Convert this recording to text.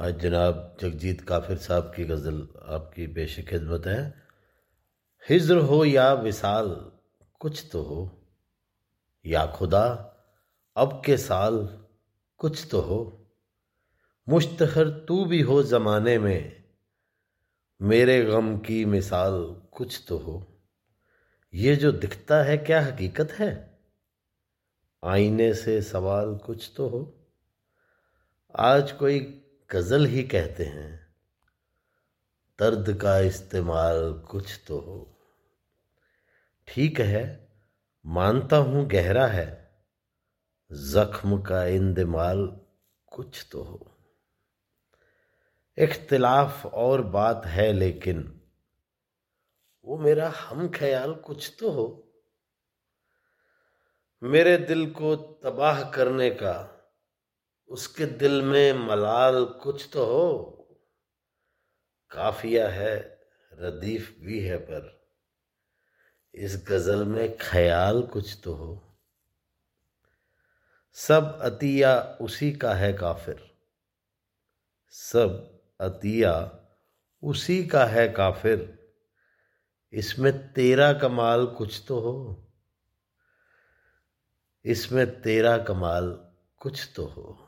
आज जनाब जगजीत काफिर साहब की गज़ल आपकी पेश खिदमत है। हिज्र हो या विसाल, कुछ तो हो। या खुदा, अब के साल, कुछ तो हो। मुश्तहर तू भी हो ज़माने में, मेरे गम की मिसाल, कुछ तो हो। ये जो दिखता है क्या हकीकत है? आईने से सवाल कुछ तो हो। आज कोई गज़ल ही कहते हैं, दर्द का इस्तेमाल कुछ तो हो। ठीक है, मानता हूँ गहरा है, जख्म का इंदमाल कुछ तो हो। इख्तिलाफ और बात है लेकिन वो मेरा हम ख्याल कुछ तो हो। मेरे दिल को तबाह करने का उसके दिल में मलाल कुछ तो हो। काफिया है, रदीफ भी है, पर इस गज़ल में ख्याल कुछ तो हो। सब अतिया उसी का है काफिर। सब अतिया उसी का है काफिर। इसमें तेरा कमाल कुछ तो हो। इसमें तेरा कमाल कुछ तो हो।